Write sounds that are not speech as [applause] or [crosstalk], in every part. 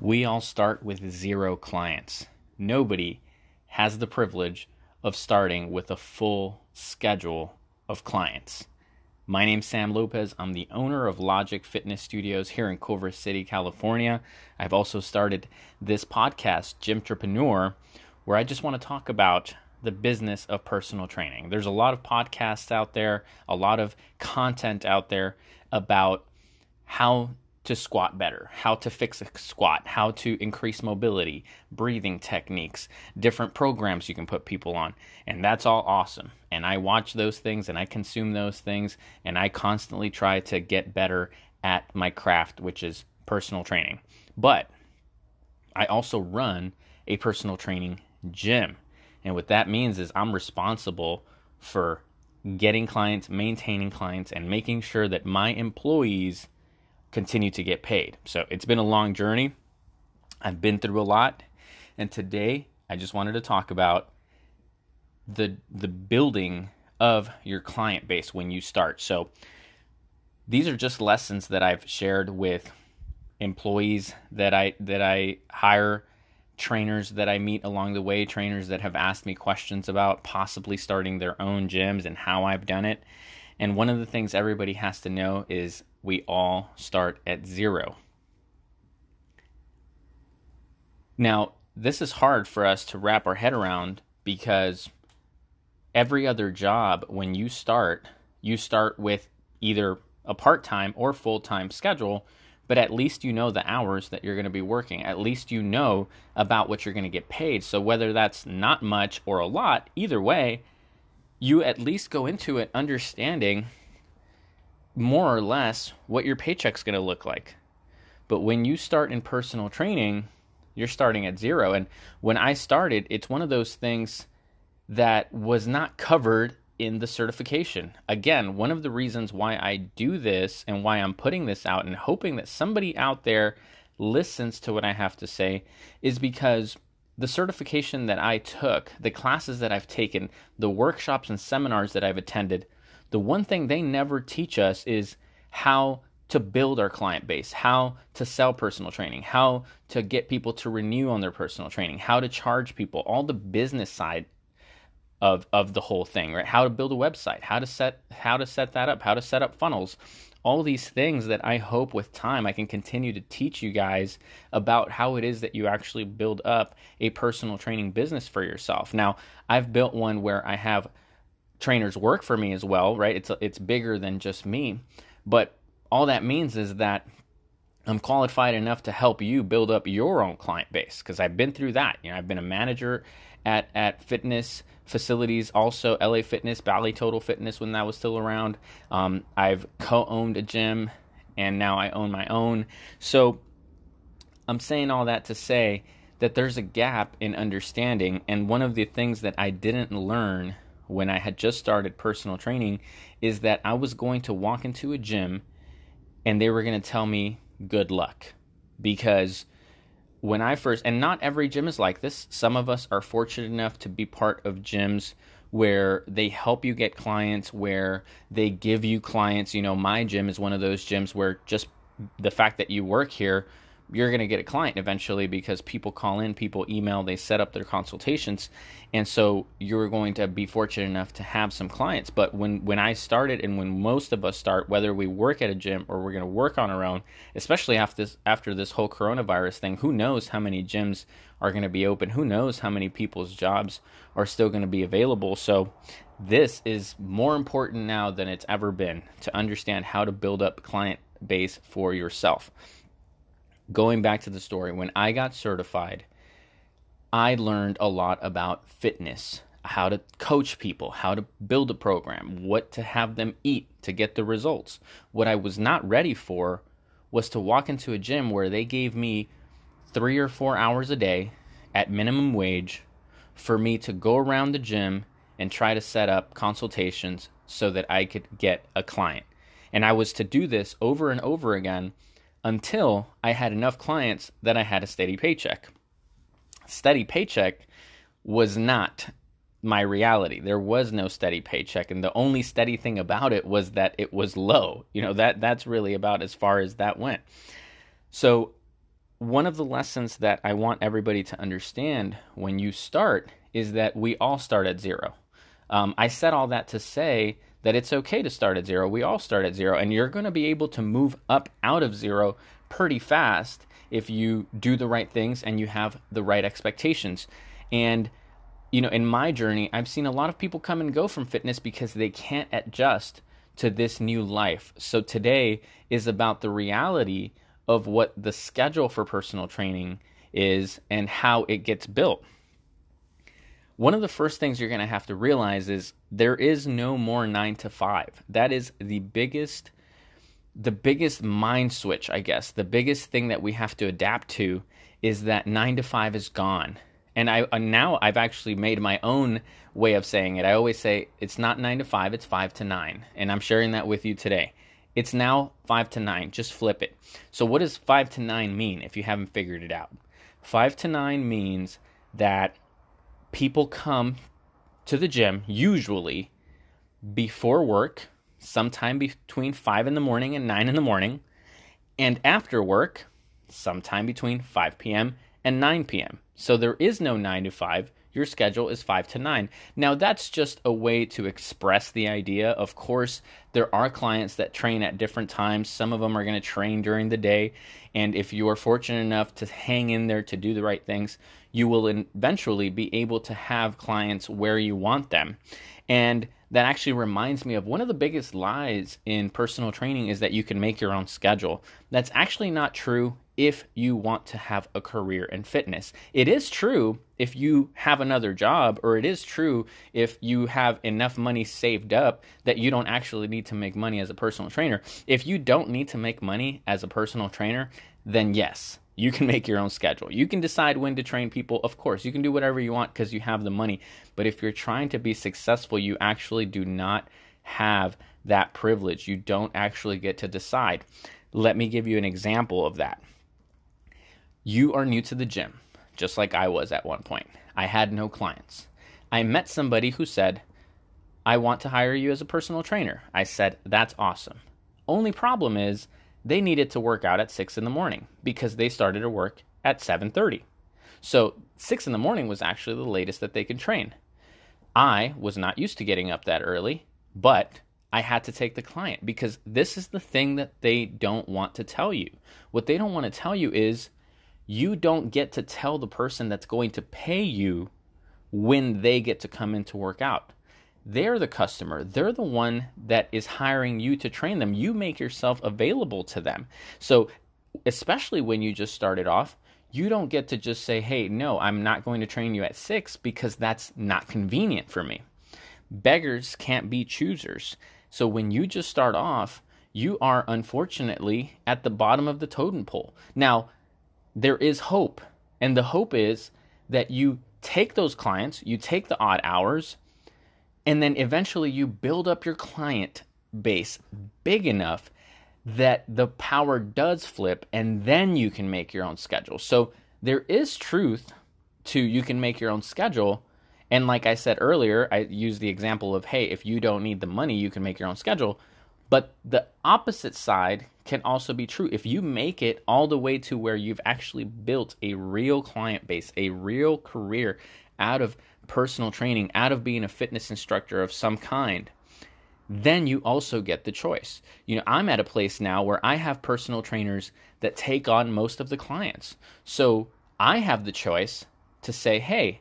We all start with zero clients. Nobody has the privilege of starting with a full schedule of clients. My name's Sam Lopez. I'm the owner of Logic Fitness Studios here in Culver City, California. I've also started this podcast, Gymtrepreneur, where I just want to talk about the business of personal training. There's a lot of podcasts out there, a lot of content out there about how to squat better, how to fix a squat, how to increase mobility, breathing techniques, different programs you can put people on. And that's all awesome. And I watch those things and I consume those things and I constantly try to get better at my craft, which is personal training. But I also run a personal training gym. And what that means is I'm responsible for getting clients, maintaining clients, and making sure that my employees continue to get paid. So it's been a long journey. I've been through a lot. And today I just wanted to talk about the the building of your client base when you start. So these are just lessons that I've shared with employees that I that I hire, trainers that I meet along the way, trainers that have asked me questions about possibly starting their own gyms and how I've done it. And one of the things everybody has to know is we all start at zero. Now, this is hard for us to wrap our head around because every other job, when you start, you start with either a part time or full time schedule, but at least you know the hours that you're going to be working. At least you know about what you're going to get paid. So, whether that's not much or a lot, either way, you at least go into it understanding more or less what your paycheck's going to look like. But when you start in personal training, you're starting at zero. And when I started, it's one of those things that was not covered in the certification. Again, one of the reasons why I do this and why I'm putting this out and hoping that somebody out there listens to what I have to say is because the certification that I took, the classes that I've taken, the workshops and seminars that I've attended, the one thing they never teach us is how to build our client base, how to sell personal training, how to get people to renew on their personal training, how to charge people, all the business side of of the whole thing, right? How to build a website, how to set how to set that up, how to set up funnels. All these things that I hope with time I can continue to teach you guys about how it is that you actually build up a personal training business for yourself. Now, I've built one where I have trainers work for me as well, right? It's it's bigger than just me, but all that means is that I'm qualified enough to help you build up your own client base because I've been through that. You know, I've been a manager at at fitness facilities, also LA Fitness, Bally Total Fitness when that was still around. Um, I've co-owned a gym, and now I own my own. So I'm saying all that to say that there's a gap in understanding, and one of the things that I didn't learn when I had just started personal training is that I was going to walk into a gym and they were going to tell me good luck because when I first, and not every gym is like this, some of us are fortunate enough to be part of gyms where they help you get clients, where they give you clients. You know, my gym is one of those gyms where just the fact that you work here you're going to get a client eventually because people call in, people email, they set up their consultations. And so you're going to be fortunate enough to have some clients. But when, when I started and when most of us start, whether we work at a gym or we're going to work on our own, especially after this, after this whole coronavirus thing, who knows how many gyms are going to be open? Who knows how many people's jobs are still going to be available? So this is more important now than it's ever been to understand how to build up client base for yourself going back to the story, when I got certified, I learned a lot about fitness, how to coach people, how to build a program, what to have them eat to get the results. What I was not ready for was to walk into a gym where they gave me three or four hours a day at minimum wage for me to go around the gym and try to set up consultations so that I could get a client. And I was to do this over and over again until I had enough clients that I had a steady paycheck. Steady paycheck was not my reality. There was no steady paycheck and the only steady thing about it was that it was low. You know, that that's really about as far as that went. So one of the lessons that I want everybody to understand when you start is that we all start at zero. Um, I said all that to say that it's okay to start at zero. We all start at zero, and you're going to be able to move up out of zero pretty fast if you do the right things and you have the right expectations. And you know, in my journey, I've seen a lot of people come and go from fitness because they can't adjust to this new life. So today is about the reality of what the schedule for personal training is and how it gets built. One of the first things you're going to have to realize is there is no more 9 to 5. That is the biggest the biggest mind switch, I guess. The biggest thing that we have to adapt to is that 9 to 5 is gone and I now I've actually made my own way of saying it. I always say it's not nine to five; it's five to nine, and I'm sharing that with you today. It's now five to nine. Just flip it. So, what does five to nine mean? If you haven't figured it out, five to nine means that people come to the gym usually before work, sometime between five in the morning and nine in the morning, and after work, sometime between 5 p.m. and 9 p.m. So there is no 9 to 5. Your schedule is 5 to 9. Now, that's just a way to express the idea. Of course, there are clients that train at different times. Some of them are going to train during the day. And if you are fortunate enough to hang in there to do the right things, you will eventually be able to have clients where you want them. And that actually reminds me of one of the biggest lies in personal training is that you can make your own schedule. That's actually not true if you want to have a career in fitness. It is true if you have another job, or it is true if you have enough money saved up that you don't actually need to make money as a personal trainer. If you don't need to make money as a personal trainer, then yes, you can make your own schedule. You can decide when to train people. Of course, you can do whatever you want because you have the money. But if you're trying to be successful, you actually do not have that privilege. You don't actually get to decide. Let me give you an example of that. You are new to the gym, just like I was at one point. I had no clients. I met somebody who said, I want to hire you as a personal trainer. I said, That's awesome. Only problem is they needed to work out at 6 in the morning because they started to work at 7:30. So 6 in the morning was actually the latest that they could train. I was not used to getting up that early, but I had to take the client because this is the thing that they don't want to tell you. What they don't want to tell you is you don't get to tell the person that's going to pay you when they get to come in to work out. They're the customer. They're the one that is hiring you to train them. You make yourself available to them. So, especially when you just started off, you don't get to just say, hey, no, I'm not going to train you at six because that's not convenient for me. Beggars can't be choosers. So, when you just start off, you are unfortunately at the bottom of the totem pole. Now, there is hope. And the hope is that you take those clients, you take the odd hours, and then eventually you build up your client base big enough that the power does flip and then you can make your own schedule. So there is truth to you can make your own schedule. And like I said earlier, I used the example of hey, if you don't need the money, you can make your own schedule. But the opposite side can also be true. If you make it all the way to where you've actually built a real client base, a real career out of personal training, out of being a fitness instructor of some kind, then you also get the choice. You know, I'm at a place now where I have personal trainers that take on most of the clients. So I have the choice to say, hey,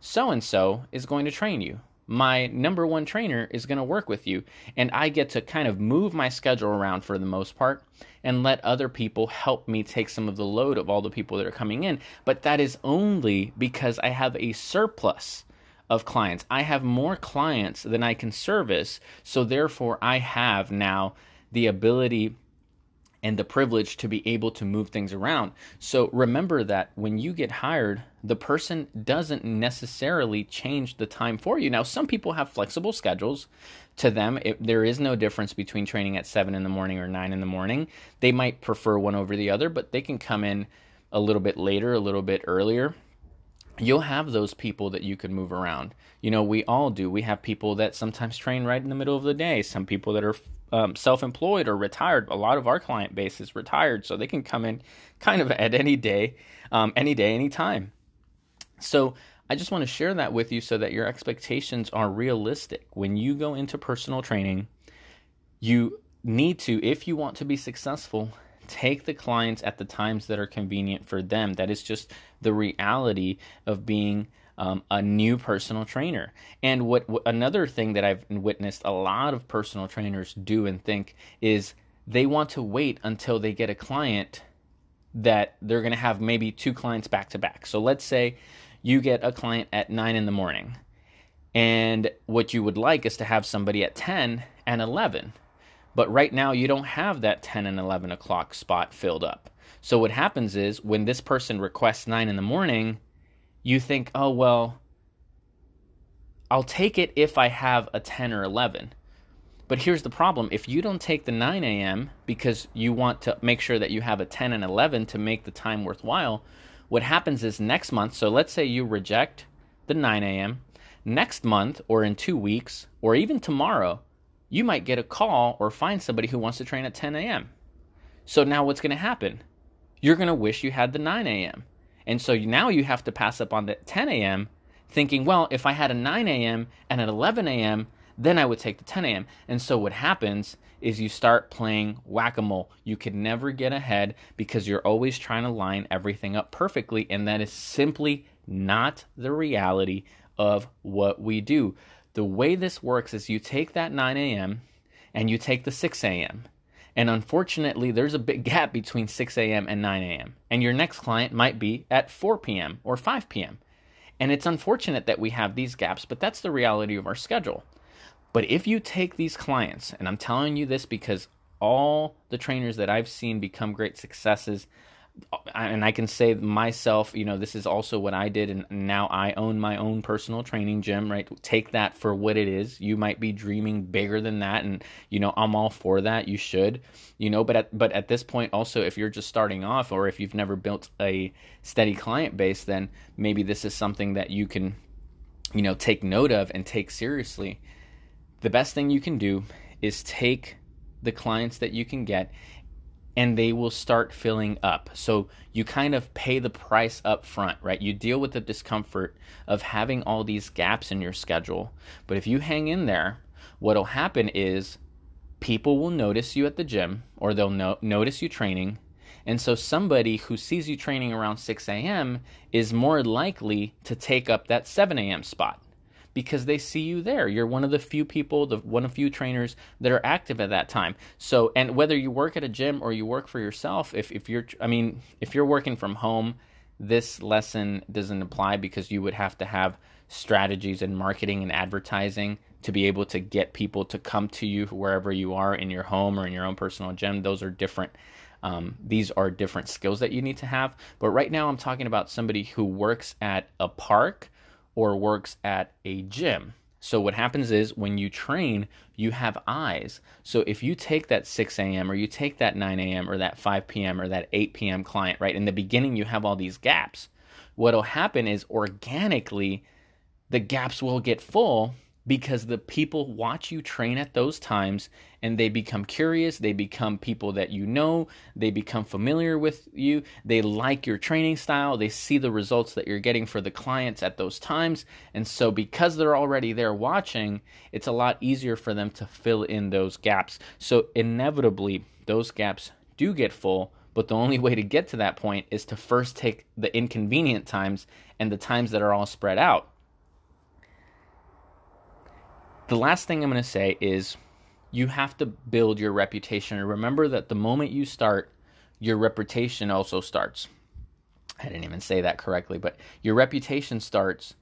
so and so is going to train you my number one trainer is going to work with you. And I get to kind of move my schedule around for the most part and let other people help me take some of the load of all the people that are coming in. But that is only because I have a surplus of clients. I have more clients than I can service. So therefore, I have now the ability and the privilege to be able to move things around. So remember that when you get hired, the person doesn't necessarily change the time for you. Now, some people have flexible schedules. To them, it, there is no difference between training at 7 in the morning or 9 in the morning. They might prefer one over the other, but they can come in a little bit later, a little bit earlier you'll have those people that you can move around. You know, we all do. We have people that sometimes train right in the middle of the day, some people that are um, self-employed or retired. A lot of our client base is retired, so they can come in kind of [laughs] at any day, um, any day, any time. So I just want to share that with you so that your expectations are realistic. When you go into personal training, you need to, if you want to be successful, take the clients at the times that are convenient for them. That is just the reality of being um, a new personal trainer. And what, what another thing that I've witnessed a lot of personal trainers do and think is they want to wait until they get a client that they're going to have maybe two clients back to back. So let's say you get a client at 9 in the morning. And what you would like is to have somebody at 10 and 11. But right now, you don't have that 10 and 11 o'clock spot filled up. So what happens is when this person requests 9 in the morning, you think, oh, well, I'll take it if I have a 10 or 11. But here's the problem if you don't take the 9 a.m. because you want to make sure that you have a 10 and 11 to make the time worthwhile, what happens is next month, so let's say you reject the 9 a.m., next month or in two weeks or even tomorrow, you might get a call or find somebody who wants to train at 10 a.m. So now what's going to happen? You're going to wish you had the 9 a.m. And so now you have to pass up on the 10 a.m. thinking, well, if I had a 9 a.m. and an 11 a.m., then I would take the 10 a.m. And so what happens is you start playing whack a mole. You can never get ahead because you're always trying to line everything up perfectly. And that is simply not the reality of what we do. The way this works is you take that 9 a.m. and you take the 6 a.m. And unfortunately, there's a big [laughs] gap between 6 a.m. and 9 a.m. And your next client might be at 4 p.m. or 5 p.m. And it's unfortunate that we have these gaps, but that's the reality of our schedule. But if you take these clients, and I'm telling you this because all the trainers that I've seen become great successes, and I can say myself, you know, this is also what I did, and now I own my own personal training gym, right? Take that for what it is. You might be dreaming bigger than that, and you know, I'm all for that. You should, you know, but at but at this point, also, if you're just starting off, or if you've never built a steady client base, then maybe this is something that you can, you know, take note of and take seriously. The best thing you can do is take the clients that you can get and they will start filling up. So you kind of pay the price up front, right? You deal with the discomfort of having all these gaps in your schedule. But if you hang in there, what'll happen is people will notice you at the gym or they'll no- notice you training. And so somebody who sees you training around 6 a.m. is more likely to take up that 7 a.m. spot because they see you there. You're one of the few people, the one of few trainers that are active at that time. So, and whether you work at a gym or you work for yourself, if if you're, I mean, if you're working from home, this lesson doesn't apply because you would have to have strategies and marketing and advertising to be able to get people to come to you wherever you are in your home or in your own personal gym. Those are different. Um, these are different skills that you need to have. But right now, I'm talking about somebody who works at a park or works at a gym. So what happens is when you train, you have eyes. So if you take that 6 a.m. or you take that 9 a.m. or that 5 p.m. or that 8 p.m. client, right? In the beginning, you have all these gaps. What'll happen is organically, the gaps will get full because the people watch you train at those times and they become curious. They become people that you know. They become familiar with you. They like your training style. They see the results that you're getting for the clients at those times. And so, because they're already there watching, it's a lot easier for them to fill in those gaps. So, inevitably, those gaps do get full. But the only way to get to that point is to first take the inconvenient times and the times that are all spread out the last thing I'm going to say is you have to build your reputation. And remember that the moment you start, your reputation also starts. I didn't even say that correctly, but your reputation starts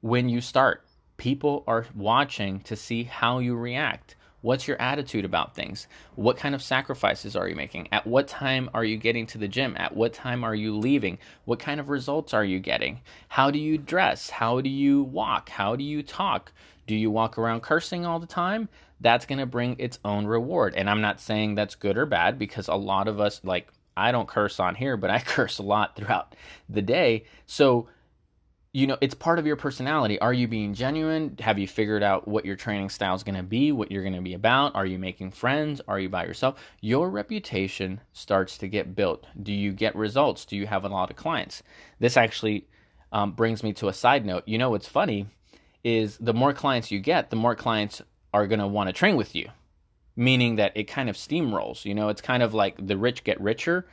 when you start. People are watching to see how you react. What's your attitude about things? What kind of sacrifices are you making? At what time are you getting to the gym? At what time are you leaving? What kind of results are you getting? How do you dress? How do you walk? How do you talk? Do you walk around cursing all the time? That's going to bring its own reward. And I'm not saying that's good or bad because a lot of us, like, I don't curse on here, but I [laughs] curse a lot throughout the day. So you know, it's part of your personality. Are you being genuine? Have you figured out what your training style is going to be, what you're going to be about? Are you making friends? Are you by yourself? Your reputation starts to get built. Do you get results? Do you have a lot of clients? This actually um, brings me to a side note. You know, what's funny is the more clients you get, the more clients are going to want to train with you, meaning that it kind of steamrolls. You know, it's kind of like the rich get richer.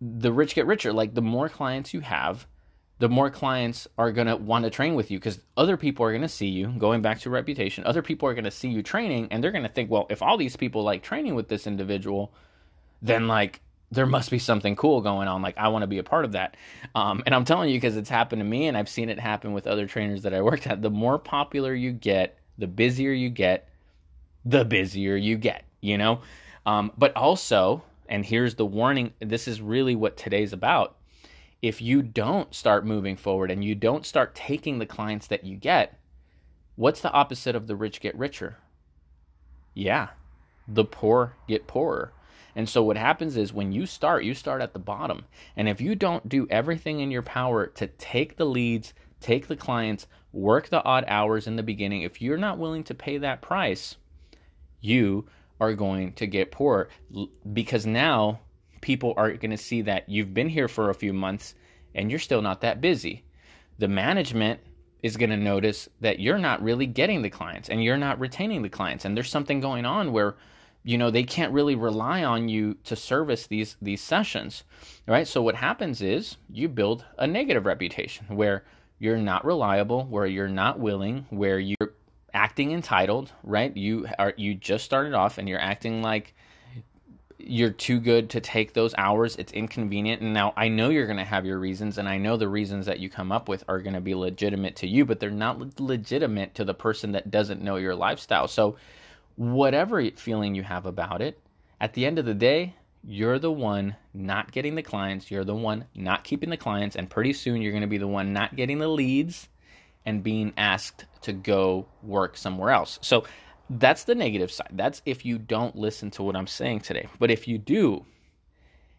The rich get richer. Like the more clients you have, the more clients are going to want to train with you because other people are going to see you going back to reputation other people are going to see you training and they're going to think well if all these people like training with this individual then like there must be something cool going on like i want to be a part of that um, and i'm telling you because it's happened to me and i've seen it happen with other trainers that i worked at the more popular you get the busier you get the busier you get you know um, but also and here's the warning this is really what today's about if you don't start moving forward and you don't start taking the clients that you get, what's the opposite of the rich get richer? Yeah, the poor get poorer. And so what happens is when you start, you start at the bottom. And if you don't do everything in your power to take the leads, take the clients, work the odd hours in the beginning, if you're not willing to pay that price, you are going to get poor because now people are going to see that you've been here for a few months and you're still not that busy. The management is going to notice that you're not really getting the clients and you're not retaining the clients and there's something going on where you know they can't really rely on you to service these these sessions right so what happens is you build a negative reputation where you're not reliable where you're not willing where you're acting entitled right you are you just started off and you're acting like you're too good to take those hours. It's inconvenient. And now I know you're going to have your reasons, and I know the reasons that you come up with are going to be legitimate to you, but they're not legitimate to the person that doesn't know your lifestyle. So, whatever feeling you have about it, at the end of the day, you're the one not getting the clients. You're the one not keeping the clients. And pretty soon, you're going to be the one not getting the leads and being asked to go work somewhere else. So, that's the negative side. That's if you don't listen to what I'm saying today. But if you do,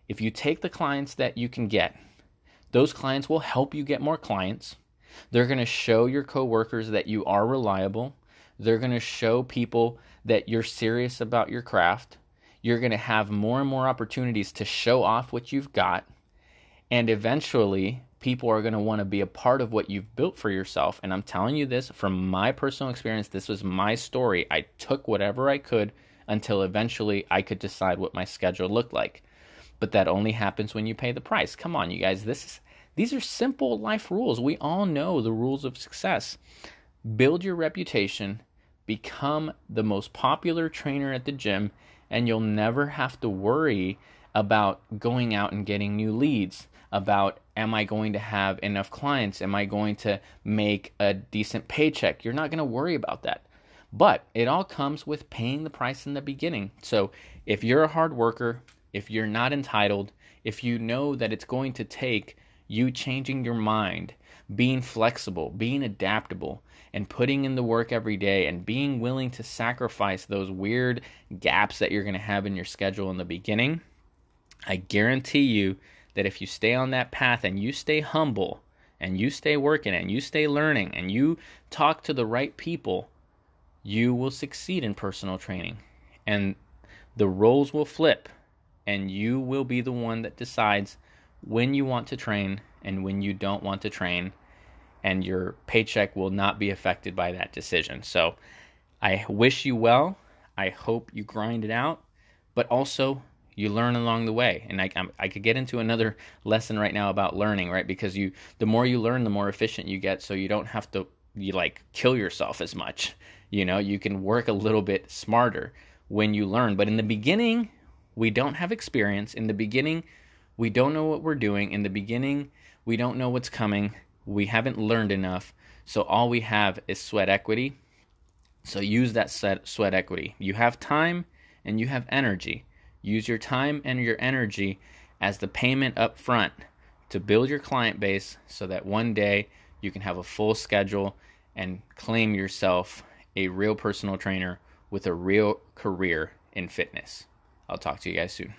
if you take the clients that you can get, those clients will help you get more clients. They're going to show your coworkers that you are reliable. They're going to show people that you're serious about your craft. You're going to have more and more opportunities to show off what you've got. And eventually, people are going to want to be a part of what you've built for yourself. And I'm telling you this from my personal experience. This was my story. I took whatever I could until eventually I could decide what my schedule looked like. But that only happens when you pay the price. Come on, you guys. This is these are simple life rules. We all know the rules of success. Build your reputation, become the most popular trainer at the gym, and you'll never have to worry about going out and getting new leads about am I going to have enough clients? Am I going to make a decent paycheck? You're not going to worry about that. But it all comes with paying the price in the beginning. So if you're a hard worker, if you're not entitled, if you know that it's going to take you changing your mind, being flexible, being adaptable, and putting in the work every day and being willing to sacrifice those weird gaps that you're going to have in your schedule in the beginning, I guarantee you that if you stay on that path and you stay humble and you stay working and you stay learning and you talk to the right people, you will succeed in personal training. And the roles will flip, and you will be the one that decides when you want to train and when you don't want to train. And your paycheck will not be affected by that decision. So I wish you well. I hope you grind it out, but also you learn along the way. And I, I could get into another lesson right now about learning right? Because you the more you learn the more efficient you get. So you don't have to you like kill yourself as much. You know you can work a little bit smarter when you learn. But in the beginning we don't have experience. In the beginning we don't know what we're doing. In the beginning we don't know what's coming we haven't learned enough so all we have is sweat equity so use that sweat equity you have time and you have energy Use your time and your energy as the payment up front to build your client base so that one day you can have a full schedule and claim yourself a real personal trainer with a real career in fitness. I'll talk to you guys soon.